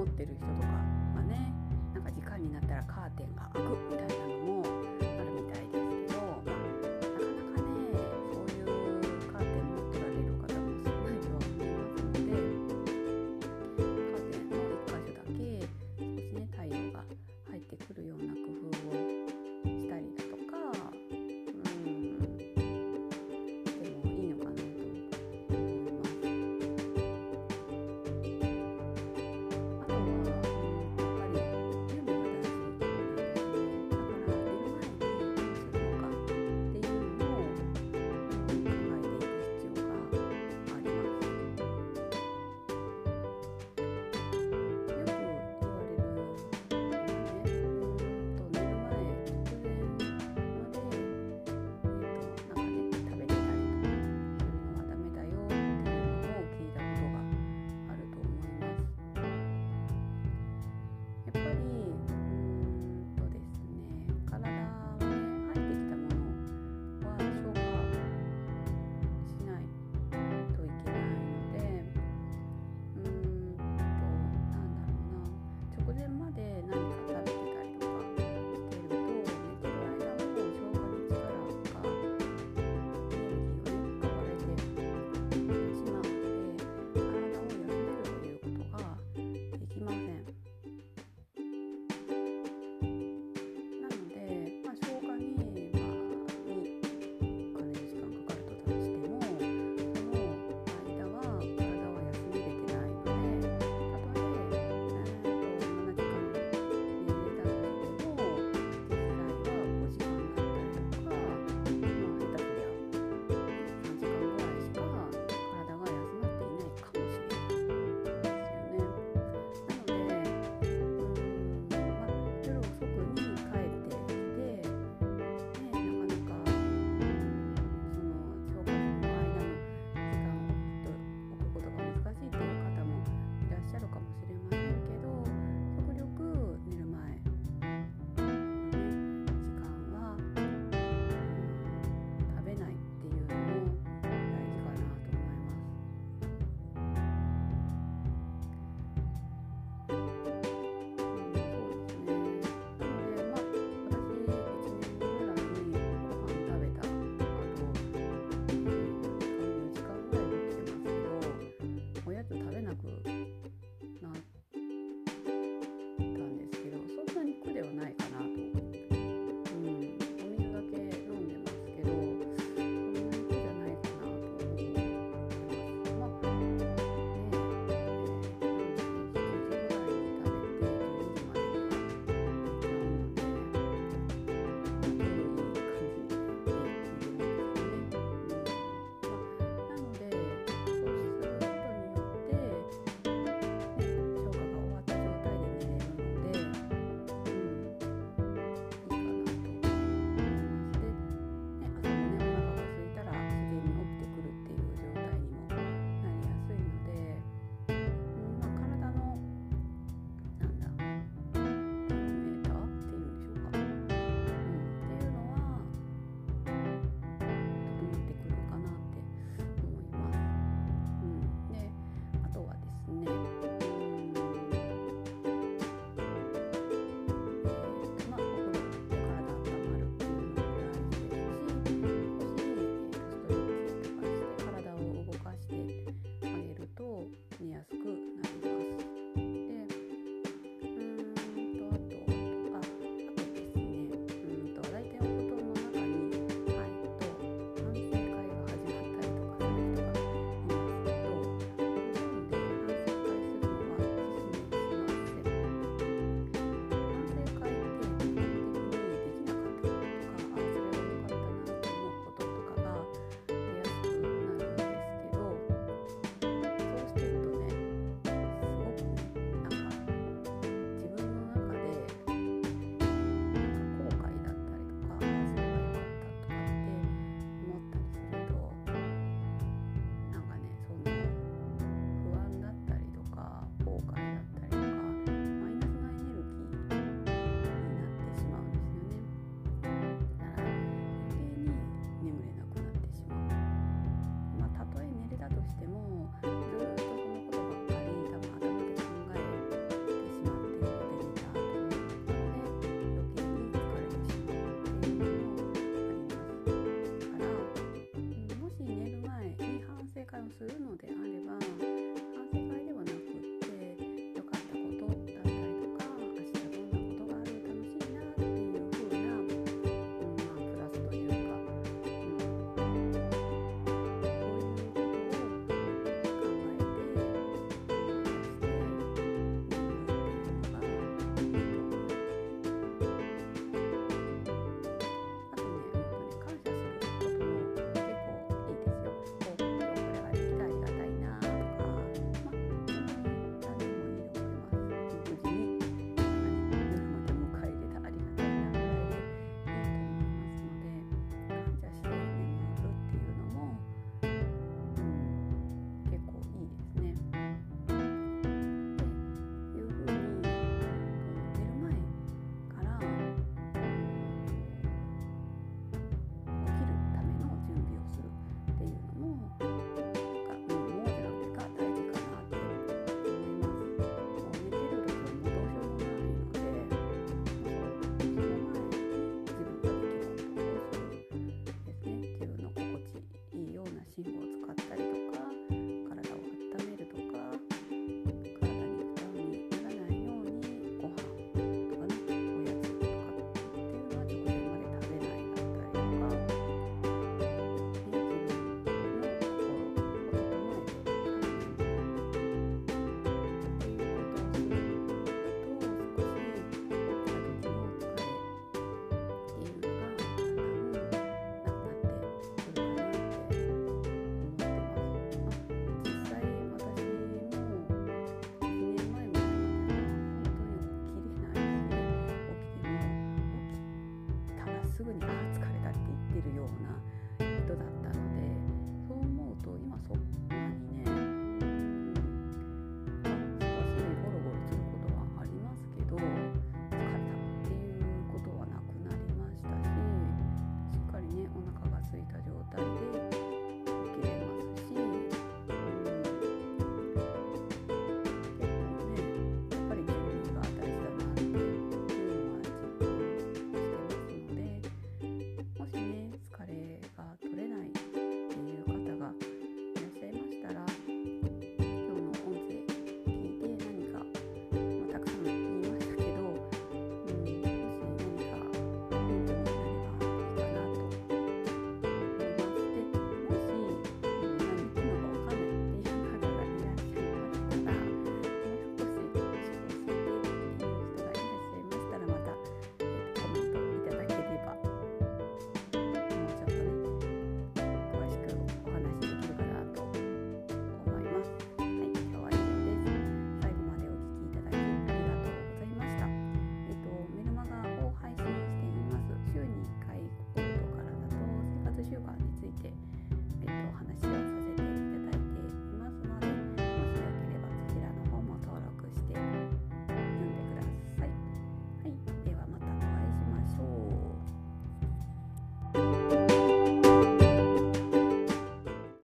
持ってる人とかがねなんか時間になったらカーテンが開くみたいな。